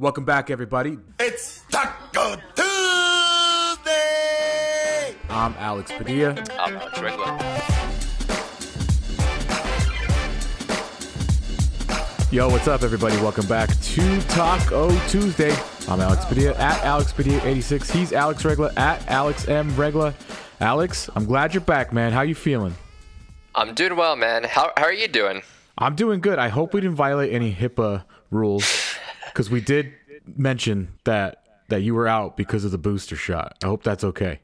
Welcome back, everybody. It's Taco Tuesday! I'm Alex Padilla. I'm Alex Regla. Yo, what's up, everybody? Welcome back to Taco Tuesday. I'm Alex Padilla at Alex Padilla86. He's Alex Regla at Alex M Regla. Alex, I'm glad you're back, man. How you feeling? I'm doing well, man. How, how are you doing? I'm doing good. I hope we didn't violate any HIPAA rules because we did mention that that you were out because of the booster shot. I hope that's okay.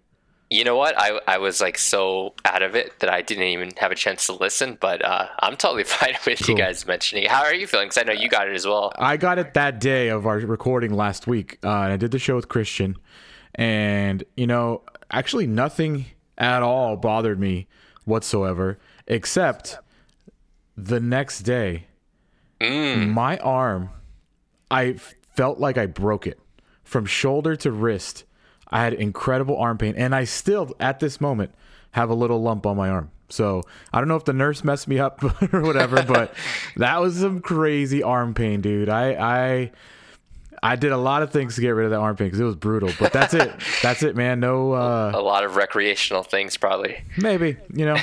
You know what? I, I was like so out of it that I didn't even have a chance to listen, but uh, I'm totally fine with Cool. you guys mentioning. it. How are you feeling? Because I know you got it as well. I got it that day of our recording last week, uh, and I did the show with Christian, and you know, actually, nothing at all bothered me whatsoever, except the next day, my arm, I felt like I broke it from shoulder to wrist. I had incredible arm pain, and I still, at this moment, have a little lump on my arm. So I don't know if the nurse messed me up or whatever, but that was some crazy arm pain, dude. I I I did a lot of things to get rid of that arm pain because it was brutal. But that's it. that's it, man. No, uh, A lot of recreational things, probably. maybe you know.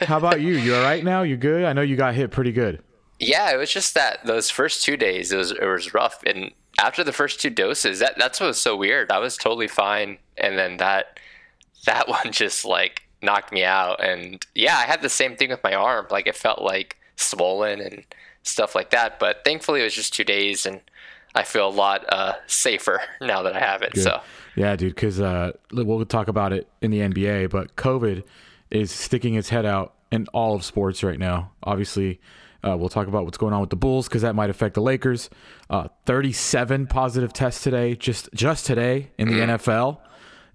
How about you? You all right now? You good? I know you got hit pretty good. Yeah, it was just that those first two days, it was it was rough, and after the first two doses, that that's what was so weird. I was totally fine, and then that that one just like knocked me out. And yeah, I had the same thing with my arm. Like it felt like swollen and stuff like that. But thankfully, it was just two days, and I feel a lot uh, safer now that I have it. So Yeah, dude, because uh, we'll talk about it in the NBA, but COVID is sticking its head out in all of sports right now. Obviously, uh, we'll talk about what's going on with the Bulls because that might affect the Lakers. Uh, 37 positive tests today, just just today in the NFL.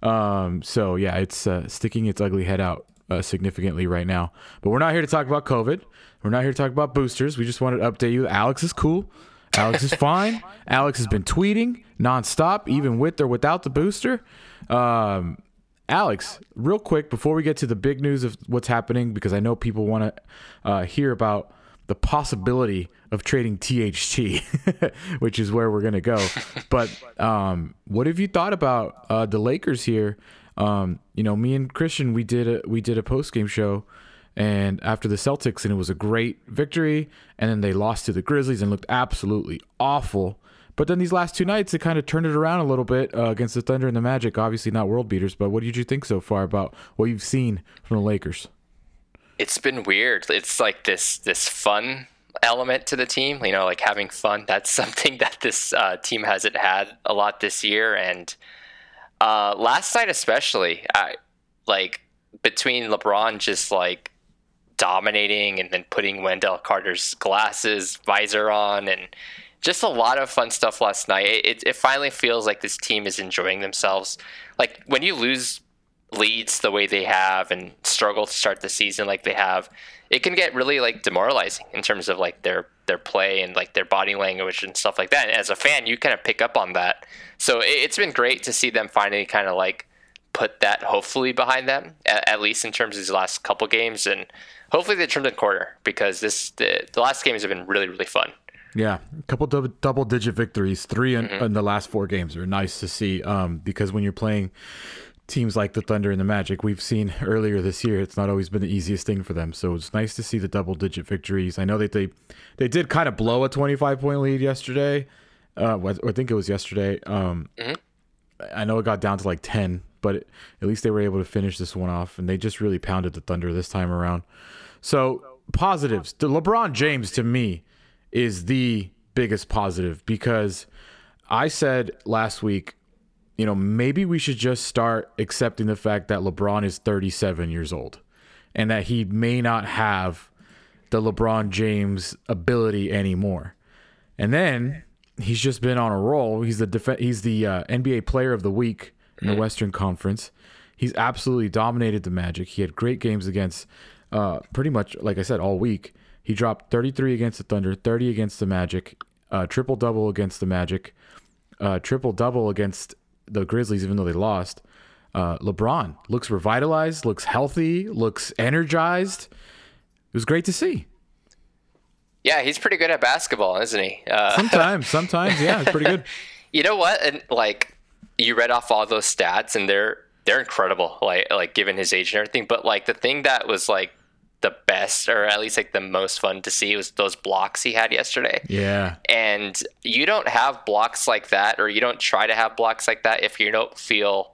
Um, so yeah, it's uh, sticking its ugly head out uh, significantly right now. But we're not here to talk about COVID. We're not here to talk about boosters. We just wanted to update you. Alex is cool. Alex is fine. Alex has been tweeting nonstop, even with or without the booster. Um, Alex, real quick before we get to the big news of what's happening, because I know people want to uh, hear about the possibility of trading THT, which is where we're gonna go. But um, what have you thought about uh, the Lakers here? Um, you know, me and Christian, we did a we did a post game show, and after the Celtics, and it was a great victory, and then they lost to the Grizzlies and looked absolutely awful. But then these last two nights, it kind of turned it around a little bit uh, against the Thunder and the Magic. Obviously, not world beaters, but what did you think so far about what you've seen from the Lakers? It's been weird. It's like this this fun element to the team. You know, like having fun. That's something that this uh, team hasn't had a lot this year. And uh, last night, especially, I like between LeBron just like dominating and then putting Wendell Carter's glasses visor on and just a lot of fun stuff last night. It, it, it finally feels like this team is enjoying themselves. Like when you lose leads the way they have and struggle to start the season like they have, it can get really like demoralizing in terms of like their their play and like their body language and stuff like that. And as a fan, you kind of pick up on that. So it, it's been great to see them finally kind of like put that hopefully behind them at, at least in terms of these last couple games and hopefully they turn the corner because this the, the last games have been really really fun. Yeah, a couple double, double digit victories, 3 in, in the last four games are nice to see. Um, because when you're playing teams like the Thunder and the Magic, we've seen earlier this year, it's not always been the easiest thing for them. So it's nice to see the double digit victories. I know that they they did kind of blow a 25 point lead yesterday. Uh, I think it was yesterday. Um, I know it got down to like 10, but it, at least they were able to finish this one off, and they just really pounded the Thunder this time around. So positives. The LeBron James to me is the biggest positive because I said last week, you know, maybe we should just start accepting the fact that LeBron is 37 years old and that he may not have the LeBron James ability anymore. And then he's just been on a roll. He's the def- he's the uh, NBA player of the week in the Western Conference. He's absolutely dominated the Magic. He had great games against uh, pretty much like I said all week. He dropped 33 against the Thunder, 30 against the Magic, uh, triple double against the Magic, uh, triple double against the Grizzlies, even though they lost. Uh, LeBron looks revitalized, looks healthy, looks energized. It was great to see. Yeah, he's pretty good at basketball, isn't he? Uh, Sometimes, sometimes, yeah, it's pretty good. you know what? And like you read off all those stats, and they're they're incredible. Like like given his age and everything. But like the thing that was like the best, or at least like the most fun to see, was those blocks he had yesterday. Yeah. And you don't have blocks like that, or you don't try to have blocks like that if you don't feel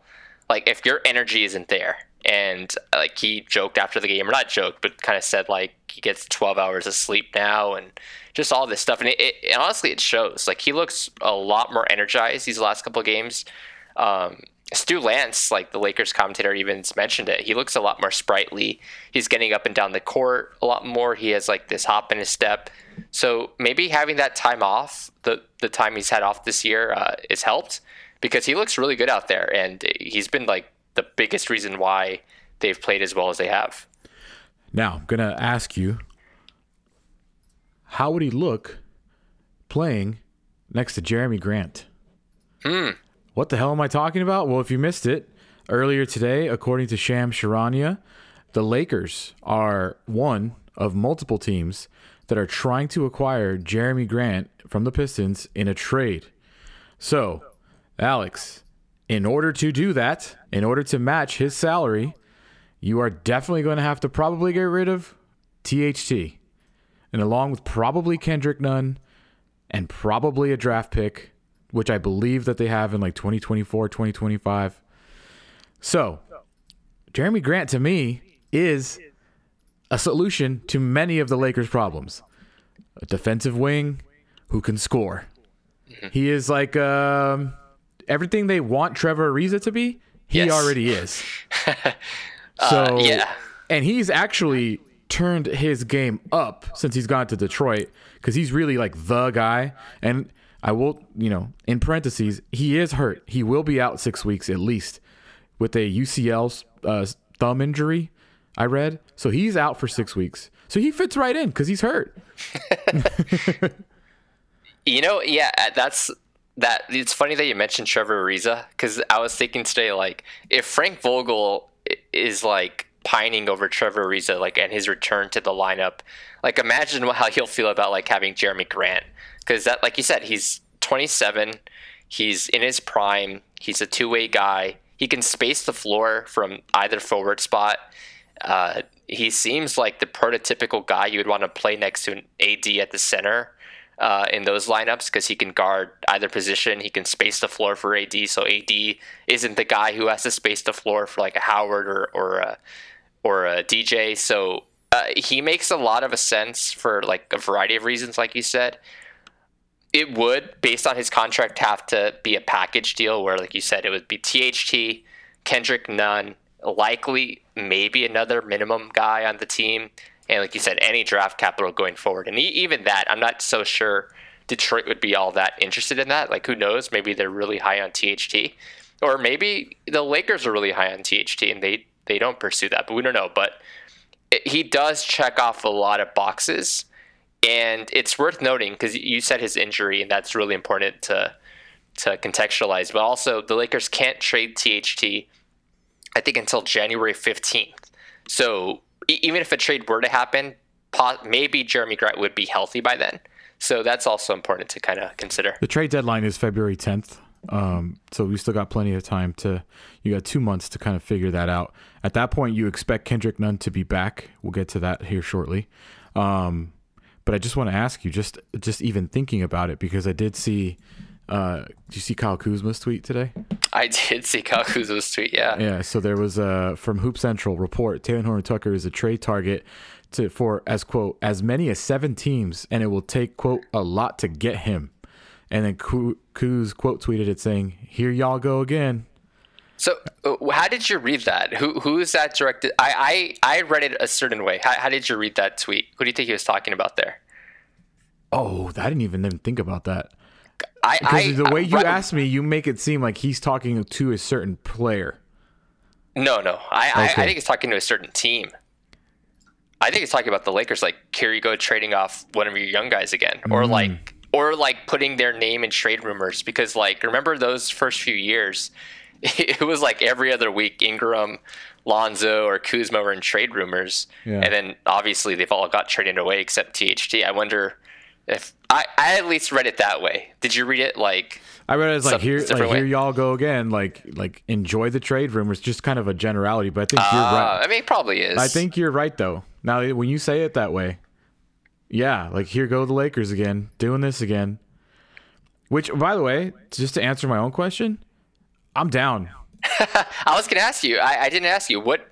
like if your energy isn't there. And like he joked after the game, or not joked, but kind of said like he gets 12 hours of sleep now, and just all this stuff. And it, it honestly, it shows. Like he looks a lot more energized these last couple of games. Um, Stu Lantz, like the Lakers commentator, even mentioned it. He looks a lot more sprightly. He's getting up and down the court a lot more. He has like this hop in his step. So maybe having that time off, the the time he's had off this year, uh, is helped because he looks really good out there, and he's been like the biggest reason why they've played as well as they have. Now I'm gonna ask you, how would he look playing next to Jerami Grant? Hmm. What the hell am I talking about? Well, if you missed it earlier today, according to Shams Charania, the Lakers are one of multiple teams that are trying to acquire Jerami Grant from the Pistons in a trade. So, Alex, in order to do that, in order to match his salary, you are definitely going to have to probably get rid of THT. And along with probably Kendrick Nunn and probably a draft pick, which I believe that they have in like 2024, 2025. So, Jerami Grant to me is a solution to many of the Lakers' problems. A defensive wing who can score. He is like um, everything they want Trevor Ariza to be. He Yes. already is. So yeah. and he's actually turned his game up since he's gone to Detroit because he's really like the guy. And I will, you know, in parentheses, he is hurt. He will be out six weeks at least with a UCL uh, thumb injury. I read, so he's out for six weeks. So he fits right in because he's hurt. You know, yeah, uh, that's that. It's funny that you mentioned Trevor Ariza because I was thinking today, like, if Frank Vogel is like pining over Trevor Ariza, like, and his return to the lineup, like, imagine how he'll feel about like having Jerami Grant. Because that, like you said, he's 27, he's in his prime, he's a two-way guy, he can space the floor from either forward spot. Uh, he seems like the prototypical guy you would want to play next to an AD at the center uh, in those lineups because he can guard either position. He can space the floor for AD, so AD isn't the guy who has to space the floor for like a Howard or or a, or a DJ. So uh, he makes a lot of a sense for like a variety of reasons, like you said. It would, based on his contract, have to be a package deal where, like you said, it would be THT, Kendrick Nunn, likely maybe another minimum guy on the team, and like you said, any draft capital going forward. And even that, I'm not so sure Detroit would be all that interested in that. Like, who knows? Maybe they're really high on THT, or maybe the Lakers are really high on THT and they they don't pursue that. But we don't know. But he does check off a lot of boxes, and it's worth noting because you said his injury, and that's really important to to contextualize. But also, the Lakers can't trade THT. I think until January 15th. So e- even if a trade were to happen, maybe Jerami Grant would be healthy by then. So that's also important to kind of consider. The trade deadline is February 10th. Um, so we still got plenty of time to, you got two months to kind of figure that out. At that point, you expect Kendrick Nunn to be back. We'll get to that here shortly. Um, but I just want to ask you, just just even thinking about it, because I did see, uh, did you see Kyle Kuzma's tweet today? I did see Kyle Kuzma's tweet. Yeah. Yeah, so there was a from Hoop Central report. Talen Horton-Tucker is a trade target to for as quote as many as seven teams, and it will take quote a lot to get him. And then Kuz quote tweeted it saying, "Here y'all go again." So, uh, Uh, how did you read that? Who who is that directed? I I, I read it a certain way. How, how did you read that tweet? Who do you think he was talking about there? Oh, I didn't even even think about that. I Because I, the way you I, asked me, you make it seem like he's talking to a certain player. No, no. I, I, Okay. I think he's talking to a certain team. I think he's talking about the Lakers, like here you go trading off one of your young guys again, or mm. like, or like putting their name in trade rumors because, like, remember those first few years, it was like every other week Ingram, Lonzo, or Kuzma were in trade rumors, Yeah. and then obviously they've all got traded away except THT. I wonder If I, I at least read it that way. Did you read it like? I read it as like Some- here, like way. here y'all go again. Like like enjoy the trade rumors. Just kind of a generality, but I think you're Uh, right. I mean, it probably is. I think you're right though. Now when you say it that way, yeah, like here go the Lakers again, doing this again. Which, by the way, just to answer my own question, I'm down. I was gonna ask you. I, I didn't ask you what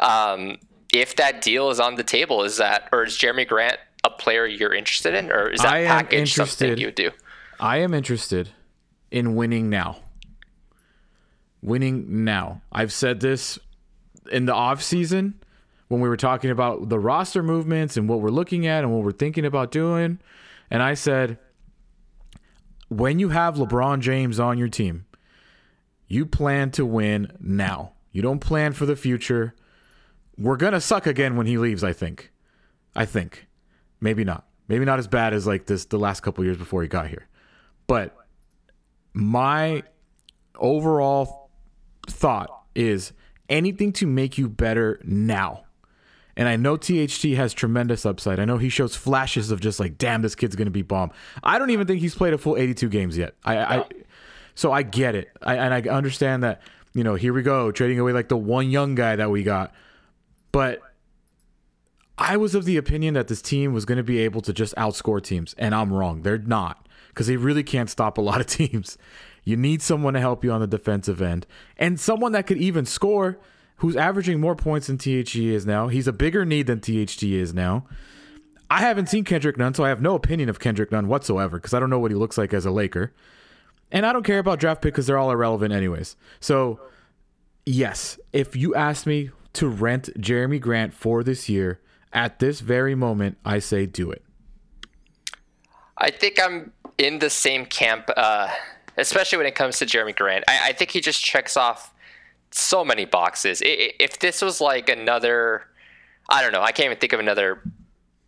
um, if that deal is on the table. Is that or is Jerami Grant a player you're interested in, or is that I package something you would do? I am interested in winning now. Winning now. I've said this in the off season when we were talking about the roster movements and what we're looking at and what we're thinking about doing. And I said, when you have LeBron James on your team, you plan to win now. You don't plan for the future. We're going to suck again when he leaves, I think. I think. Maybe not. Maybe not as bad as like this the last couple years before he got here. But my overall thought is anything to make you better now. And I know THT has tremendous upside. I know he shows flashes of just like, damn, this kid's gonna be bomb. I don't even think he's played a full 82 games yet. I, I so I get it, I, and I understand that. You know, here we go trading away like the one young guy that we got, but I was of the opinion that this team was going to be able to just outscore teams, and I'm wrong. They're not because they really can't stop a lot of teams. You need someone to help you on the defensive end, and someone that could even score, who's averaging more points than THT is now. He's a bigger need than THT is now. I haven't seen Kendrick Nunn, so I have no opinion of Kendrick Nunn whatsoever because I don't know what he looks like as a Laker. And I don't care about draft pick because they're all irrelevant anyways. So, yes, if you ask me to rent Jerami Grant for this year at this very moment, I say do it. I think I'm in the same camp, uh, especially when it comes to Jerami Grant. I, I think he just checks off so many boxes. If this was like another, I don't know, I can't even think of another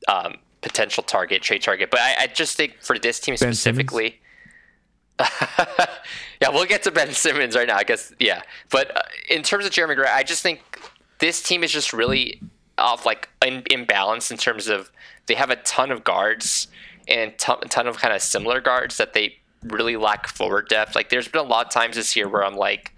um, potential target, trade target, but I, I just think for this team Ben specifically. yeah, we'll get to Ben Simmons right now. I guess, yeah. But uh, in terms of Jerami Grant, I just think this team is just really off like in, imbalanced in terms of they have a ton of guards and ton, a ton of kind of similar guards that they really lack forward depth. Like there's been a lot of times this year where I'm like,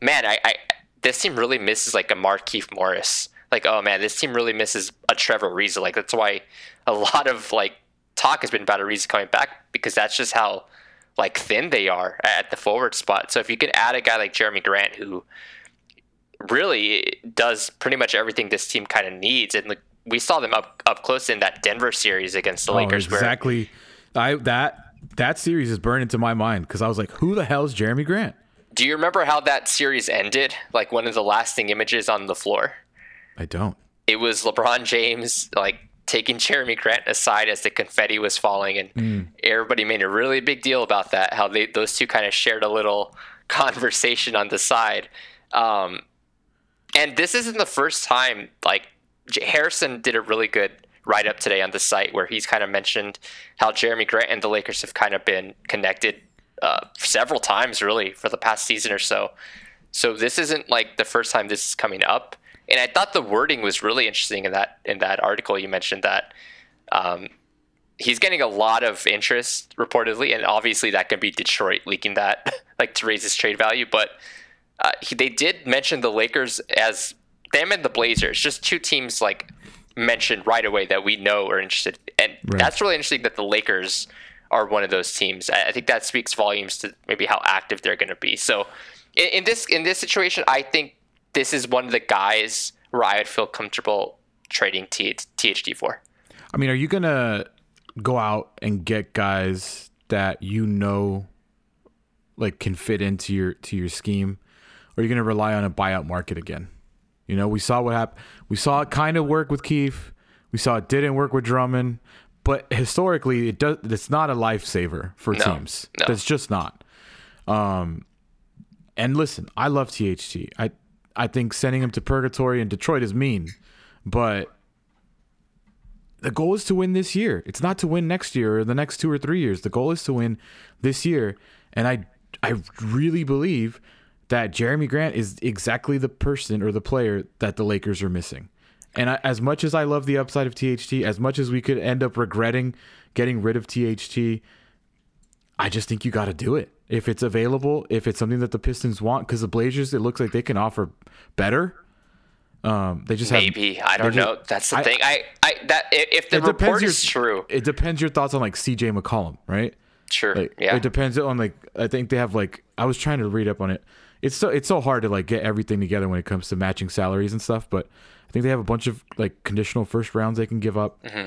man, I, I this team really misses like a Markieff Morris. Like, oh man, this team really misses a Trevor Ariza. Like that's why a lot of like talk has been about Ariza coming back because that's just how like thin they are at the forward spot. So if you could add a guy like Jerami Grant who really does pretty much everything this team kind of needs, and like, we saw them up up close in that Denver series against the oh, Lakers. oh, where- exactly. I that that series is burned into my mind because I was like, who the hell is Jerami Grant? Do you remember how that series ended? Like one of the lasting images on the floor. I don't. it was LeBron James like taking Jerami Grant aside as the confetti was falling, and everybody made a really big deal about that. How they those two kind of shared a little conversation on the side. Um, and this isn't the first time. Like Harrison did a really good write up today on the site where he's kind of mentioned how Jerami Grant and the Lakers have kind of been connected uh, several times, really, for the past season or so. So this isn't like the first time this is coming up. And I thought the wording was really interesting in that in that article. You mentioned that um, he's getting a lot of interest reportedly, and obviously that could be Detroit leaking that, like to raise his trade value. But uh, he, they did mention the Lakers as them and the Blazers, just two teams like mentioned right away that we know are interested, and Right. that's really interesting that the Lakers are one of those teams. I think that speaks volumes to maybe how active they're going to be. So in, in this in this situation, I think this is one of the guys where I would feel comfortable trading T- THT for. I mean, are you gonna go out and get guys that you know like can fit into your to your scheme, or are you gonna rely on a buyout market again? You know, we saw what happened. We saw it kind of work with Keefe. We saw it didn't work with Drummond. But historically, it does. It's not a lifesaver for No, teams. no. That's just not. Um, and listen, I love THT. I I think sending him to purgatory in Detroit is mean, but the goal is to win this year. It's not to win next year or the next two or three years. The goal is to win this year. And I I really believe that Jerami Grant is exactly the person or the player that the Lakers are missing. And I, as much as I love the upside of THT, as much as we could end up regretting getting rid of THT, I just think you got to do it if it's available. If it's something that the Pistons want, because the Blazers, it looks like they can offer better. Um, they just maybe have, I don't know. Just, That's the I, thing. I, I that if the report is true, it depends your thoughts on like CJ McCollum, right? Sure. Like, yeah. It depends on like I think they have like I was trying to read up on it. It's so it's so hard to like get everything together when it comes to matching salaries and stuff, but think they have a bunch of like conditional first rounds they can give up. Mm-hmm.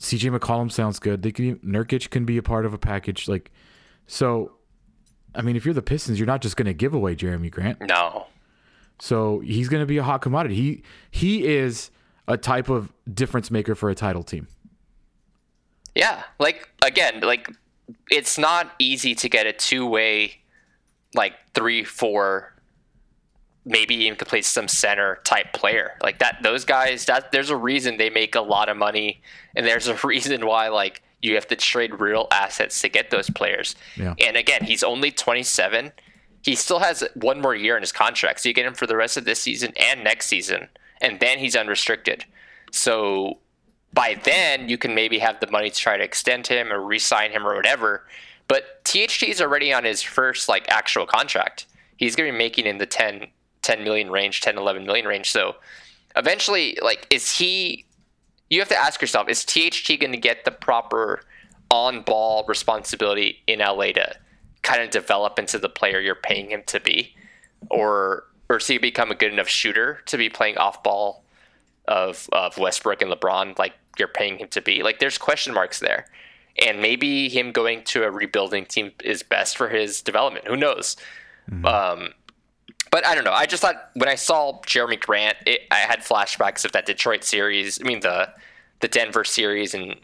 CJ McCollum sounds good. They can Nurkic can be a part of a package like so I mean if you're the Pistons, you're not just going to give away Jerami Grant. No. So he's going to be a hot commodity. He he is a type of difference maker for a title team. Yeah, like again, like it's not easy to get a two-way like 3-4 maybe even could play some center type player. Like that those guys that there's a reason they make a lot of money and there's a reason why like you have to trade real assets to get those players. Yeah. And again, he's only 27 he still has one more year in his contract. So you get him for the rest of this season and next season, and then he's unrestricted. So by then you can maybe have the money to try to extend him or re-sign him or whatever. But THT is already on his first like actual contract. He's going to be making in the 10, 10 million range, 10, 11 million range. So eventually, like, is he? You have to ask yourself: Is THT going to get the proper on-ball responsibility in LA to kind of develop into the player you're paying him to be, or or see become a good enough shooter to be playing off ball of of Westbrook and LeBron like you're paying him to be. Like there's question marks there. And maybe him going to a rebuilding team is best for his development. Who knows? Mm-hmm. Um, but I don't know. I just thought when I saw Jerami Grant, it, I had flashbacks of that Detroit series. I mean the the Denver series, and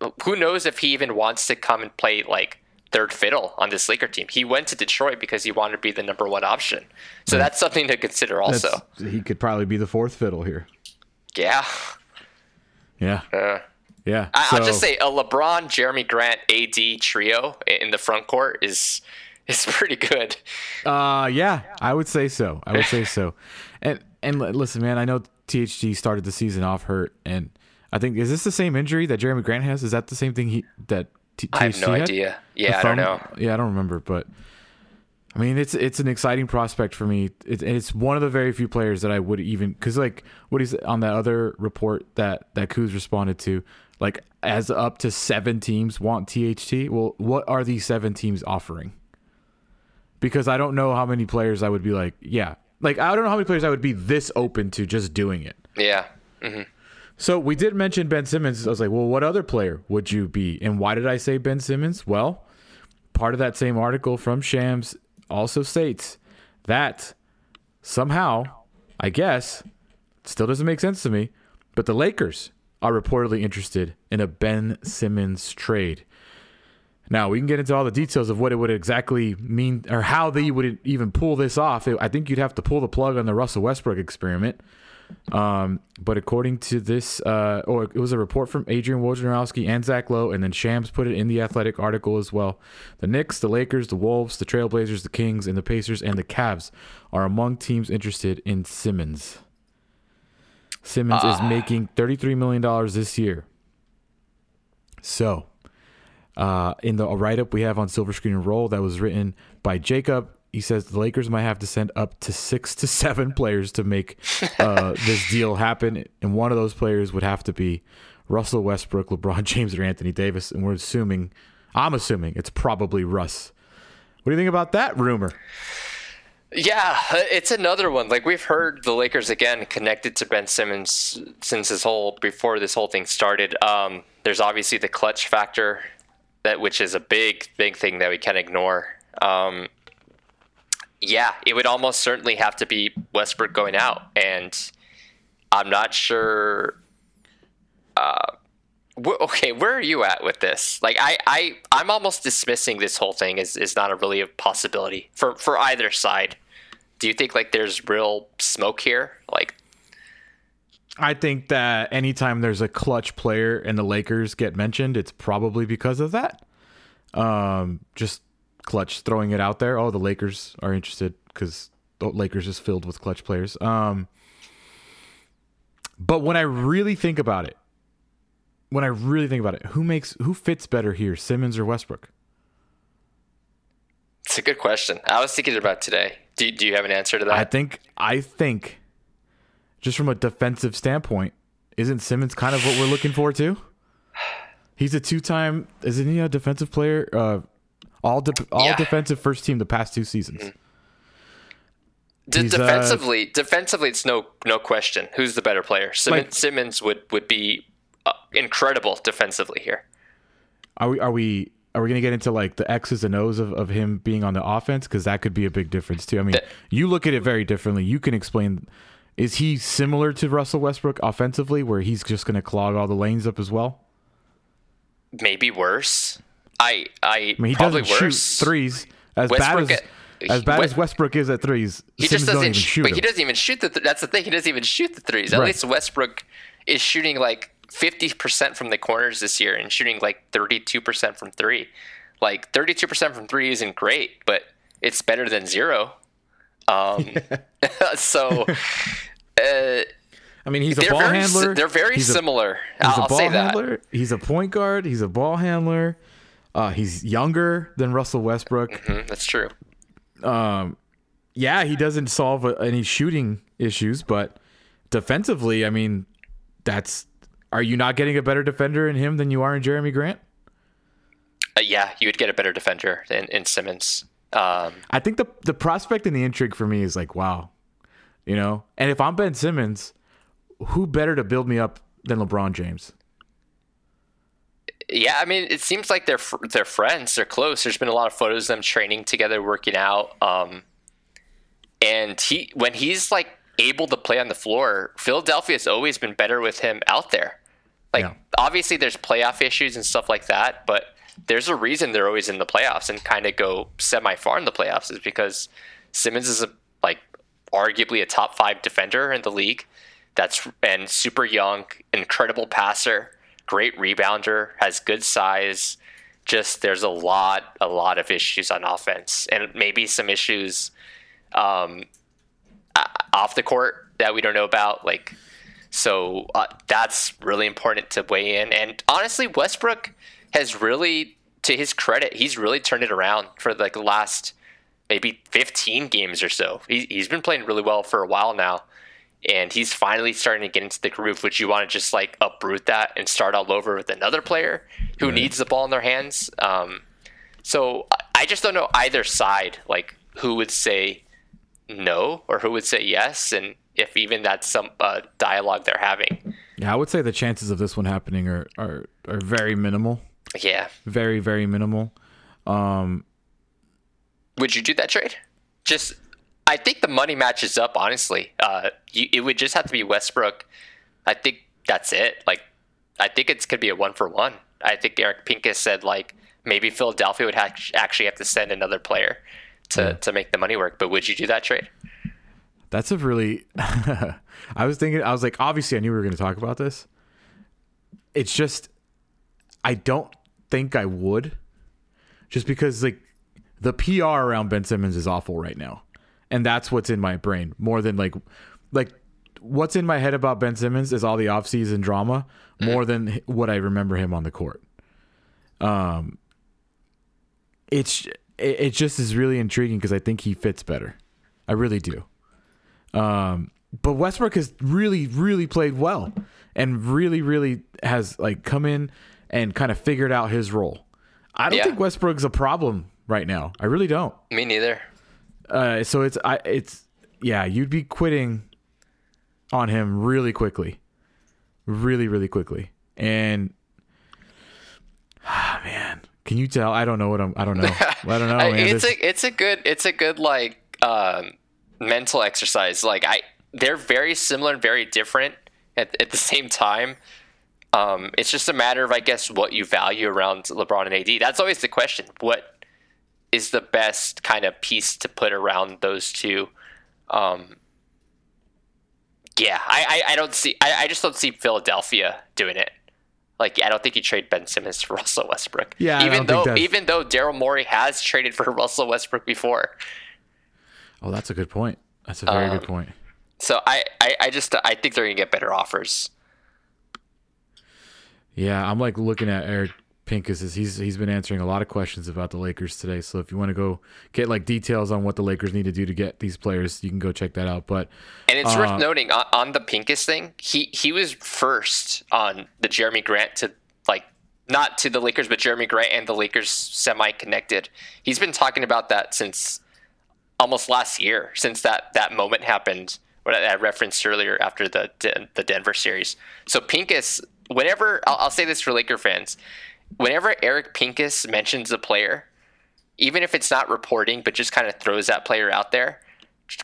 uh, who knows if he even wants to come and play like third fiddle on this Laker team. He went to Detroit because he wanted to be the number one option. So that's something to consider also. That's, he could probably be the fourth fiddle here. Yeah. Yeah. Uh, yeah. I, will just say a LeBron, Jerami Grant, AD trio in the front court is is pretty good. Uh yeah, I would say so. I would say so. And and listen, man, I know THT started the season off hurt and I think is this the same injury that Jerami Grant has? Is that the same thing he that T- I have no idea. Yeah, I don't know. Yeah, I don't remember, but I mean, it's it's an exciting prospect for me. It, it's one of the very few players that I would even because like what he's on that other report that that Kuz responded to, like as up to seven teams want THT. Well, what are these seven teams offering? Because I don't know how many players I would be like, yeah, like I don't know how many players I would be this open to just doing it. Yeah. Mm-hmm. So we did mention Ben Simmons. I was like, well, what other player would you be? And why did I say Ben Simmons? Well, part of that same article from Shams also states that somehow, I guess, still doesn't make sense to me, but the Lakers are reportedly interested in a Ben Simmons trade. Now we can get into all the details of what it would exactly mean or how they would even pull this off. I think you'd have to pull the plug on the Russell Westbrook experiment. Um, but according to this, uh, or it was a report from Adrian Wojnarowski and Zach Lowe, and then Shams put it in the Athletic article as well. The Knicks, the Lakers, the Wolves, the Trailblazers, the Kings, and the Pacers and the Cavs are among teams interested in Simmons. Simmons is ah. making $33 million this year. So, uh, in the write up we have on Silver Screen and Roll that was written by Jacob he says the Lakers might have to send up to six to seven players to make uh, this deal happen, and one of those players would have to be Russell Westbrook, LeBron James, or Anthony Davis. And we're assuming, I'm assuming, it's probably Russ. What do you think about that rumor? Yeah, it's another one. Like we've heard the Lakers again connected to Ben Simmons since this whole before this whole thing started. Um, there's obviously the Klutch factor, that which is a big big thing that we can't ignore. Um, yeah, it would almost certainly have to be Westbrook going out, and I'm not sure. Uh, wh- okay, where are you at with this? Like, I, I, I'm almost dismissing this whole thing as is not a really a possibility for for either side. Do you think like there's real smoke here? Like, I think that anytime there's a Klutch player and the Lakers get mentioned, it's probably because of that. Um, just Klutch throwing it out there. Oh, the Lakers are interested because the Lakers is filled with Klutch players. Um, But when I really think about it, when I really think about it, who makes who fits better here, Simmons or Westbrook? It's a good question. I was thinking about today. Do, do you have an answer to that? I think I think just from a defensive standpoint, isn't Simmons kind of what we're looking for too? He's a two-time, isn't he a defensive player? Uh, all de- all Yeah. defensive first team the past two seasons. D- he's, uh, defensively, defensively, it's no no question. Who's the better player? Simmons, Like- Simmons would would be uh, incredible defensively here. Are we are we are we gonna get into like the X's and O's of, of him being on the offense? Because that could be a big difference too. I mean, That- you look at it very differently. You can explain. Is he similar to Russell Westbrook offensively, where he's just gonna clog all the lanes up as well? Maybe worse. I I, I mean, he probably doesn't worse. shoot threes as Westbrook bad as at- as bad as Westbrook is at threes. He Simmons just doesn't even sh- shoot. but he doesn't even shoot the. Th- that's the thing. He doesn't even shoot the threes. At Right. least Westbrook is shooting like fifty percent from the corners this year and shooting like thirty-two percent from three. Like thirty-two percent from three isn't great, but it's better than zero. Um, so uh, I mean, he's a ball very handler. they're very He's a- similar. He's I'll a ball say that. He's a point guard. He's a ball handler. Uh, he's younger than Russell Westbrook. Mhm, that's true. Yeah, he doesn't solve uh, any shooting issues, but defensively, I mean, that's. Are you not getting a better defender in him than you are in Jerami Grant? Uh, yeah, you would get a better defender than in Simmons. Um, I think the the prospect and the intrigue for me is like, wow, you know. And if I'm Ben Simmons, who better to build me up than LeBron James? Yeah, I mean, it seems like they're fr- they're friends. They're close. There's been a lot of photos of them training together, working out. Um, and he, when he's like able to play on the floor, Philadelphia has always been better with him out there. Like, Yeah. obviously, there's playoff issues and stuff like that, but there's a reason they're always in the playoffs and kind of go semi far in the playoffs is because Simmons is a like arguably a top five defender in the league. That's and super young, incredible passer, great rebounder, has good size. Just there's a lot, a lot of issues on offense, and maybe some issues um, off the court that we don't know about. Like, so uh, that's really important to weigh in. And honestly, Westbrook has really, to his credit, he's really turned it around for like the last maybe 15 games or so. He, he's been playing really well for a while now. And he's finally starting to get into the groove. Would you want to just like uproot that and start all over with another player who needs the ball in their hands? Um, so I- I just don't know either side, like who would say no or who would say yes, and if even that's some uh, dialogue they're having. Yeah, I would say the chances of this one happening are are, are very minimal. Yeah, Very very minimal. Um, would you do that trade? Just, I think the money matches up. Honestly, uh, you, it would just have to be Westbrook. I think that's it. Like, I think it's could be a one for one. I think Eric Pincus said like maybe Philadelphia would ha- actually have to send another player to to make the money work. But would you do that trade? That's a really. I was thinking. I was like, obviously, I knew we were going to talk about this. It's just, I don't think I would, just because like the PR around Ben Simmons is awful right now, and that's what's in my brain more than like, like what's in my head about Ben Simmons is all the offseason drama more than what I remember him on the court. Um, it's it, it just is really intriguing because I think he fits better. I really do. Um, but Westbrook has really, really played well, and really, really has like come in and kind of figured out his role. I don't Yeah. think Westbrook's a problem right now. I really don't. Me neither. Uh, so it's I it's yeah, you'd be quitting on him really quickly, really, really quickly, and ah, man, can you tell? I don't know what I'm. I don't know. I don't know, man. it's a it's a good it's a good like um, mental exercise. Like I, they're very similar and very different at at the same time. Um, it's just a matter of I guess what you value around LeBron and AD. That's always the question. What is the best kind of piece to put around those two? Um, yeah, I, I, I don't see I, I just don't see Philadelphia doing it. Like I don't think you trade Ben Simmons for Russell Westbrook. Yeah, I even though even though Daryl Morey has traded for Russell Westbrook before. oh, that's a good point. That's a very Um, good point. So I, I, I just I think they're gonna get better offers. Yeah, I'm like looking at Eric Pincus is he's he's been answering a lot of questions about the Lakers today. So if you want to go get like details on what the Lakers need to do to get these players, you can go check that out. But and it's uh, worth noting on, on, the Pincus thing, he he was first on the Jerami Grant to like not to the Lakers, but Jerami Grant and the Lakers semi connected. He's been talking about that since almost last year, since that that moment happened. What I referenced earlier after the the Denver series. So Pincus, whenever I'll, I'll say this for Laker fans whenever Eric Pincus mentions a player, even if it's not reporting, but just kind of throws that player out there,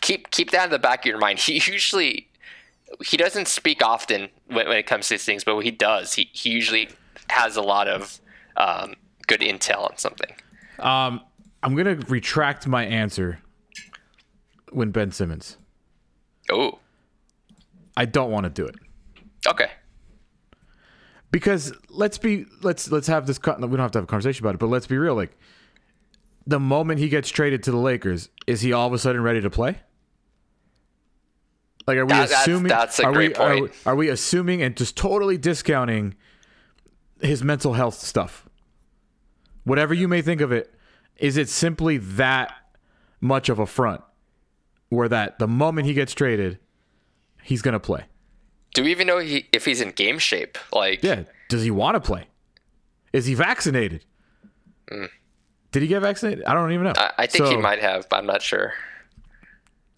keep keep that in the back of your mind. He usually he doesn't speak often when, when it comes to these things, but when he does, he, he usually has a lot of um, good intel on something. Um, I'm gonna retract my answer when Ben Simmons. Oh, I don't want to do it. Okay because let's be let's let's have this. Cut we don't have to have a conversation about it, but let's be real. Like the moment he gets traded to the Lakers, is he all of a sudden ready to play? Like, are we that, assuming? That's, that's a are great we, point. Are, are we assuming and just totally discounting his mental health stuff? Whatever you may think of it, is it simply that much of a front where that the moment he gets traded, he's going to play? Do we even know he, if he's in game shape? Like, yeah, does he want to play? Is he vaccinated? Mm. Did he get vaccinated? I don't even know. I, I think so, he might have, but I'm not sure.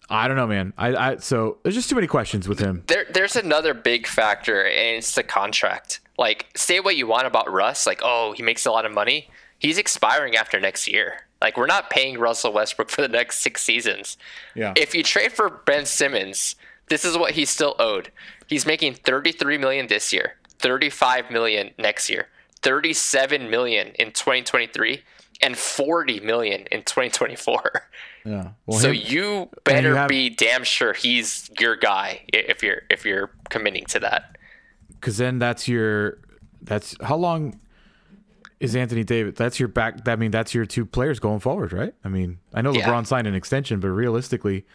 I don't know, man. I, I so there's just too many questions with him. There, there's another big factor, and it's the contract. Like, say what you want about Russ, like, oh, he makes a lot of money. He's expiring after next year. Like, we're not paying Russell Westbrook for the next six seasons. Yeah. If you trade for Ben Simmons, this is what he's still owed. He's making 33 million this year, 35 million next year, 37 million in 2023, and 40 million in 2024. Yeah. Well, so him, you better you have, be damn sure he's your guy if you're if you're committing to that. Because then that's your that's how long is Anthony Davis? That's your back. I mean, that's your two players going forward, right? I mean, I know LeBron yeah. signed an extension, but realistically,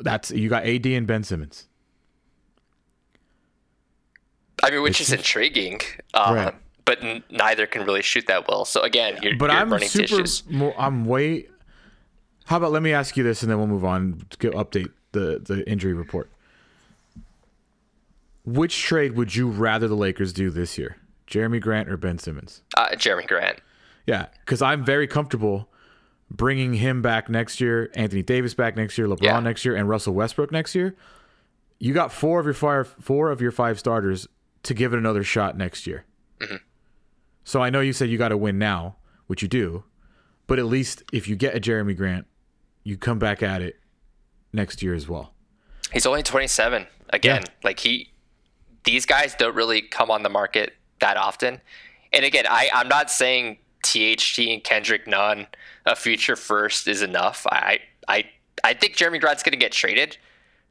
that's you got AD and Ben Simmons. I mean, which it's is intriguing. Uh, right. But n- neither can really shoot that well. So again, you're, but you're I'm running super. More, I'm way. How about let me ask you this, and then we'll move on to update the the injury report. Which trade would you rather the Lakers do this year, Jerami Grant or Ben Simmons? Uh, Jerami Grant. Yeah, because I'm very comfortable bringing him back next year, Anthony Davis back next year, LeBron yeah. next year, and Russell Westbrook next year. You got four of your five four of your five starters to give it another shot next year. Mm-hmm. So I know you said you got to win now, which you do, but at least if you get a Jerami Grant, you come back at it next year as well. He's only 27. Again, yeah. like he, these guys don't really come on the market that often. And again, I, I'm not saying THT and Kendrick Nunn, a future first is enough. I, I, I think Jerami Grant's going to get traded.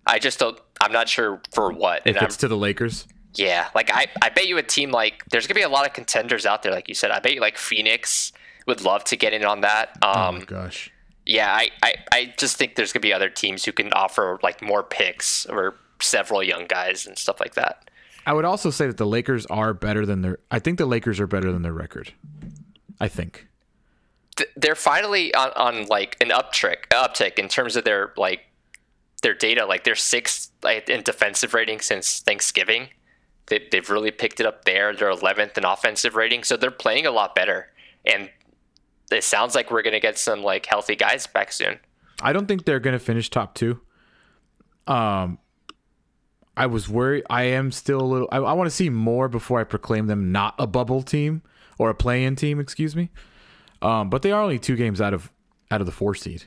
I just don't. I'm not sure for what. If and it's I'm, to the Lakers. Yeah, like I, I bet you a team like there's gonna be a lot of contenders out there, like you said. I bet you like Phoenix would love to get in on that. Um, oh my gosh. Yeah, I, I, I just think there's gonna be other teams who can offer like more picks or several young guys and stuff like that. I would also say that the Lakers are better than their. I think the Lakers are better than their record. I think they're finally on, on like an uptick uptick in terms of their like their data. Like they're sixth like, in defensive rating since Thanksgiving. They, they've really picked it up there. They're 11th in offensive rating, so they're playing a lot better. And it sounds like we're gonna get some like healthy guys back soon. I don't think they're gonna finish top two. Um, I was worried. I am still a little. I, I want to see more before I proclaim them not a bubble team or a play-in team. Excuse me. Um, but they are only two games out of out of the four seed.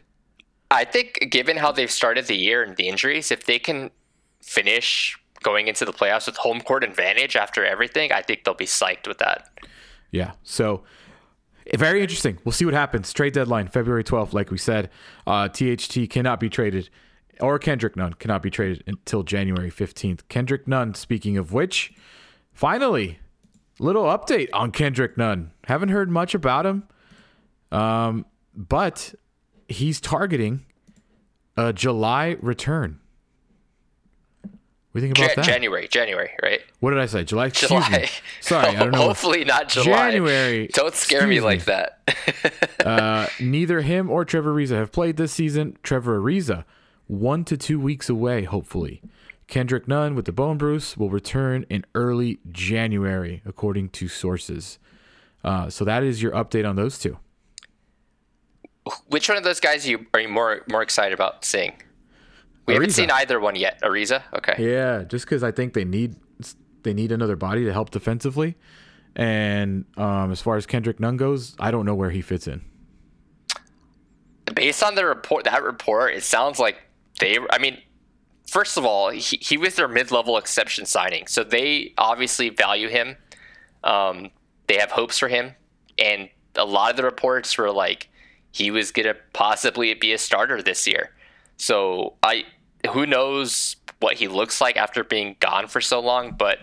I think, given how they've started the year and the injuries, if they can finish going into the playoffs with home court advantage after everything, I think they'll be psyched with that. Yeah. So very interesting. We'll see what happens. Trade deadline February 12th, like we said. Uh, THT cannot be traded, or Kendrick Nunn cannot be traded until January 15th. Kendrick Nunn, speaking of which, finally, little update on Kendrick Nunn. Haven't heard much about him, um, but he's targeting a July return. What do you think about Ja- that? January, January, right? What did I say? July. July. Sorry, I don't know. Hopefully not July. January. Don't scare me Excuse like that. Uh, neither him or Trevor Ariza have played this season. Trevor Ariza, one to two weeks away, hopefully. Kendrick Nunn with the bone bruise will return in early January, according to sources. Uh, so that is your update on those two. Which one of those guys you are you more more excited about seeing? We haven't seen either one yet. Ariza, okay. Yeah, just because I think they need they need another body to help defensively, and um, as far as Kendrick Nunn goes, I don't know where he fits in. Based on the report, that report, it sounds like they. I mean, first of all, he, he was their mid-level exception signing, so they obviously value him. Um, they have hopes for him, and a lot of the reports were like he was gonna possibly be a starter this year. So I, who knows what he looks like after being gone for so long, but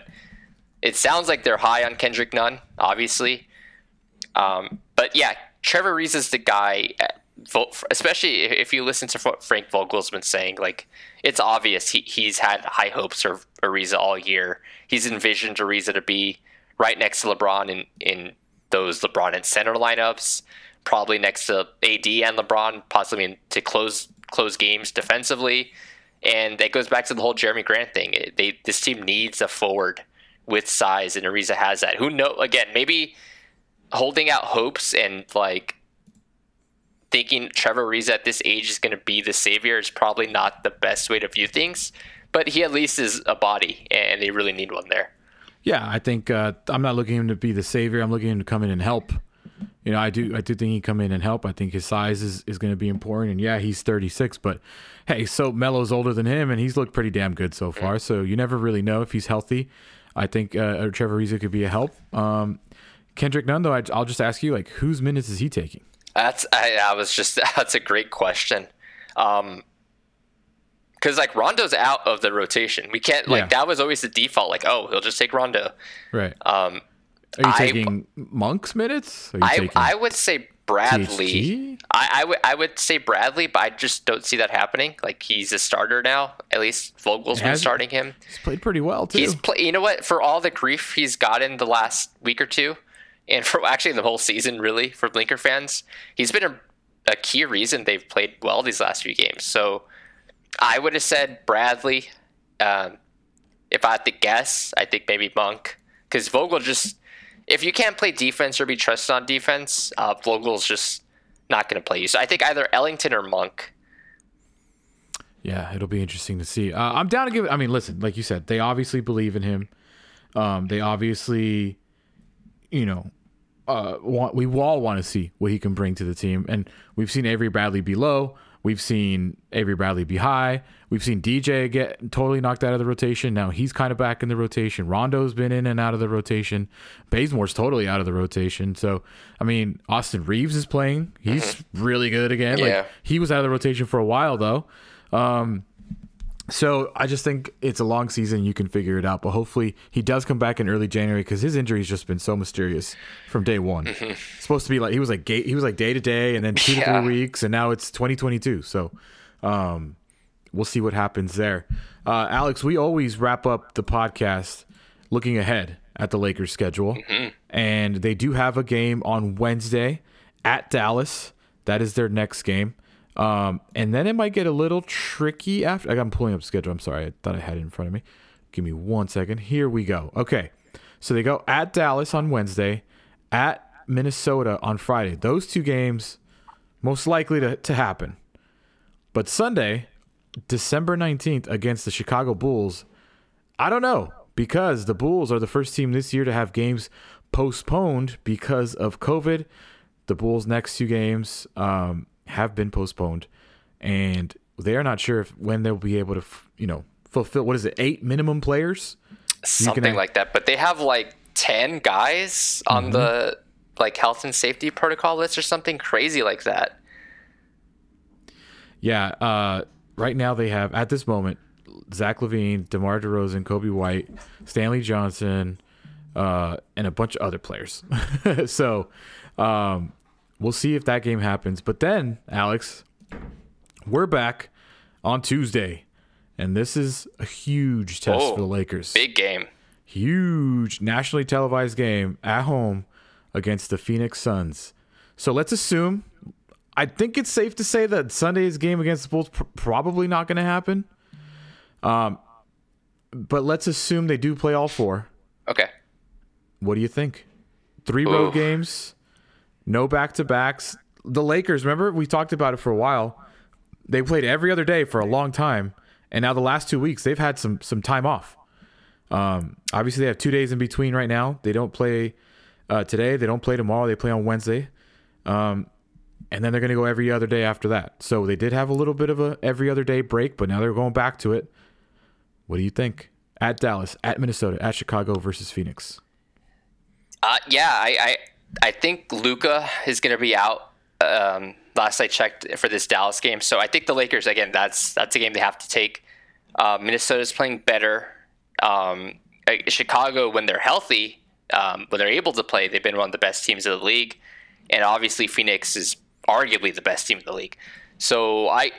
it sounds like they're high on Kendrick Nunn, obviously. Um, but yeah, Trevor Ariza is the guy. uh, Especially if you listen to what Frank Vogel's been saying, like it's obvious he, he's had high hopes for Ariza all year. He's envisioned Ariza to be right next to LeBron in, in those LeBron and center lineups, probably next to AD and LeBron, possibly to close close games defensively. And that goes back to the whole Jerami Grant thing. It- They this team needs a forward with size, and Ariza has that. Who know? Again, maybe holding out hopes and like thinking Trevor Ariza at this age is going to be the savior is probably not the best way to view things. But he at least is a body, and they really need one there. Yeah, I think uh, I'm not looking him to be the savior. I'm looking him to come in and help. You know, I do I do think he come in and help. I think his size is, is going to be important. And yeah, he's 36, but hey, so Melo's older than him, and he's looked pretty damn good so far. So you never really know if he's healthy. I think uh, Trevor Ariza could be a help. Um, Kendrick Nunn, though, I, I'll just ask you, like, whose minutes is he taking? That's I, I was just that's a great question. Um because like Rondo's out of the rotation. We can't like Yeah. that was always the default. Like, oh, he'll just take Rondo. Right. Um, Are you I- taking Monk's minutes? Are you I I would say Bradley. THT? I, I would I would say Bradley, but I just don't see that happening. Like he's a starter now. At least Vogel's been starting him. He's played pretty well too. He's play, you know what? For all the grief he's gotten the last week or two, and for actually the whole season, really, for Blinker fans, he's been a, a key reason they've played well these last few games. So I would have said Bradley. Um, if I had to guess, I think maybe Monk, because Vogel just if you can't play defense or be trusted on defense, uh, Vogel's just not going to play you. So I think either Ellington or Monk. Yeah, it'll be interesting to see. Uh, I'm down to give. I mean, listen, like you said, they obviously believe in him. Um, they obviously, you know, uh, want we all want to see what he can bring to the team, and we've seen Avery Bradley be low. We've seen Avery Bradley be high. We've seen DJ get totally knocked out of the rotation. Now he's kind of back in the rotation. Rondo's been in and out of the rotation. Bazemore's totally out of the rotation. So, I mean, Austin Reaves is playing. He's really good again. Yeah. Like he was out of the rotation for a while though. Um, so I just think it's a long season. You can figure it out, but hopefully he does come back in early January because his injury's just been so mysterious from day one. Supposed to be like he was like he was like day to day, and then two to three weeks, and now it's 2022. So, um, we'll see what happens there. Uh, Alex, we always wrap up the podcast looking ahead at the Lakers schedule, and they do have a game on Wednesday at Dallas. That is their next game. Um, and then it might get a little tricky after. I'm pulling up schedule. I'm sorry. I thought I had it in front of me. Give me one second. Here we go. Okay. So they go at Dallas on Wednesday, at Minnesota on Friday. Those two games most likely to, to happen. But Sunday, December 19th against the Chicago Bulls, I don't know because the Bulls are the first team this year to have games postponed because of COVID. The Bulls' next two games um, have been postponed, and they are not sure if when they'll be able to, you know, fulfill what is it, eight minimum players? something act- like that. But they have like ten guys on the like health and safety protocol list or something crazy like that. Yeah, uh, right now they have at this moment Zach LaVine, DeMar DeRozan, Coby White, Stanley Johnson, uh, and a bunch of other players. so um, we'll see if that game happens. But then, Alex, we're back on Tuesday, and this is a huge test Oh, for the Lakers. Big game. Huge nationally televised game at home against the Phoenix Suns. So let's assume. I think it's safe to say that Sunday's game against the Bulls pr- probably not going to happen. Um, but let's assume they do play all four. Okay. What do you think? Three road games, no back to backs. The Lakers, remember we talked about it for a while. They played every other day for a long time, and now the last two weeks they've had some some time off. Um, obviously, they have two days in between right now. They don't play uh, today. They don't play tomorrow. They play on Wednesday, um, and then they're going to go every other day after that. So they did have a little bit of a every other day break, but now they're going back to it. What do you think? At Dallas, at Minnesota, at Chicago versus Phoenix. Uh, yeah, I, I I think Luka is going to be out. Um, last I checked for this Dallas game, so I think the Lakers again. That's that's a game they have to take. Uh, Minnesota's playing better. Um, uh, Chicago, when they're healthy, um, when they're able to play, they've been one of the best teams in the league, and obviously Phoenix is arguably the best team in the league. So I,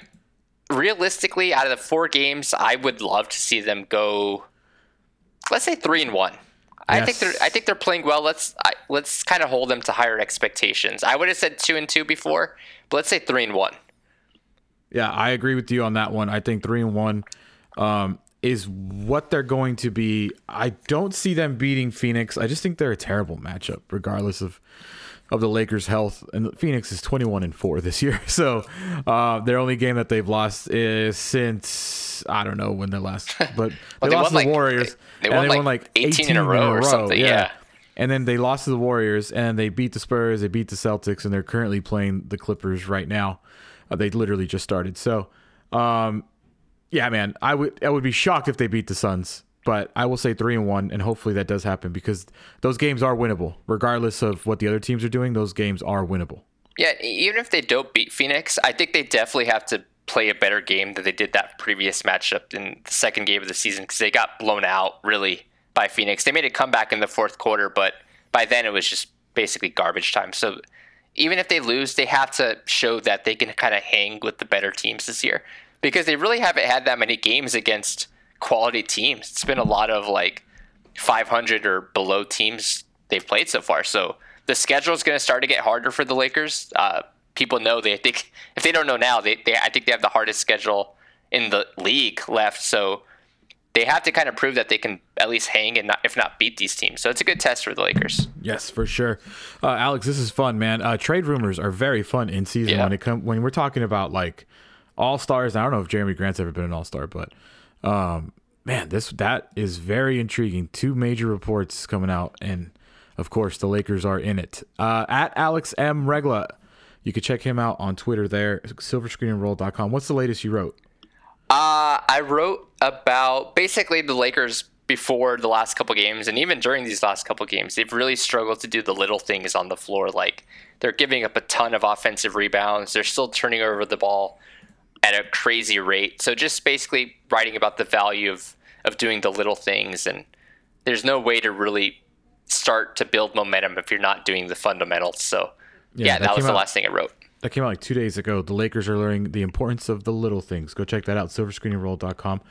realistically, out of the four games, I would love to see them go. Let's say three and one. I think they're I think they're playing well. Let's I, let's kind of hold them to higher expectations. I would have said two and two before, but let's say three and one. Yeah, I agree with you on that one. I think three and one um, is what they're going to be. I don't see them beating Phoenix. I just think they're a terrible matchup, regardless of of the Lakers' health. And Phoenix is twenty one and four this year, so uh, their only game that they've lost is since I don't know when they last, but Well, they, they lost to the like- Warriors. they and won like 18 in a row or something, yeah. And then they lost to the Warriors, and they beat the Spurs, they beat the Celtics, and they're currently playing the Clippers right now. Uh, they literally just started. So, um, yeah, man, I would I would be shocked if they beat the Suns, but I will say three and one, and hopefully that does happen because those games are winnable, regardless of what the other teams are doing. Those games are winnable. Yeah, even if they don't beat Phoenix, I think they definitely have to play a better game than they did that previous matchup in the second game of the season because they got blown out really by Phoenix. They made a comeback in the fourth quarter, but by then it was just basically garbage time. So even if they lose, they have to show that they can kind of hang with the better teams this year because they really haven't had that many games against quality teams. It's been a lot of like 500 or below teams they've played so far. So the schedule is going to start to get harder for the Lakers. Uh, people know they think if they don't know now, they, they I think they have the hardest schedule in the league left. So they have to kind of prove that they can at least hang and not, if not beat these teams. So it's a good test for the Lakers. Yes, for sure. Uh, Alex, this is fun, man. Uh, trade rumors are very fun in season Yeah. when it come when we're talking about like all stars. I don't know if Jerami Grant's ever been an all star, but um, man, this that is very intriguing. Two major reports coming out, and of course the Lakers are in it. Uh, at Alex M Regla, you can check him out on Twitter there, silverscreenandroll.com. What's the latest you wrote? Uh, I wrote about basically the Lakers before the last couple games, and even during these last couple games, they've really struggled to do the little things on the floor. Like they're giving up a ton of offensive rebounds. They're still turning over the ball at a crazy rate. So just basically writing about the value of of doing the little things, and there's no way to really start to build momentum if you're not doing the fundamentals. So yeah, that that, was the out- last thing I wrote. That came out like two days ago. The Lakers are learning the importance of the little things. Go check that out, silverscreenandroll.com.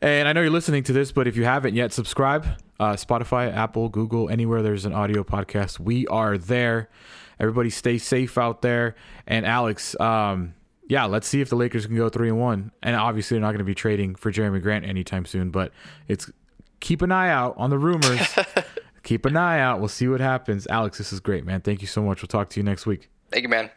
And I know you're listening to this, but if you haven't yet, subscribe. Uh, Spotify, Apple, Google, anywhere there's an audio podcast, we are there. Everybody stay safe out there. And Alex, um, yeah, let's see if the Lakers can go three and one. And obviously, they're not going to be trading for Jerami Grant anytime soon, but it's keep an eye out on the rumors. keep an eye out. We'll see what happens. Alex, this is great, man. Thank you so much. We'll talk to you next week. Thank you, man.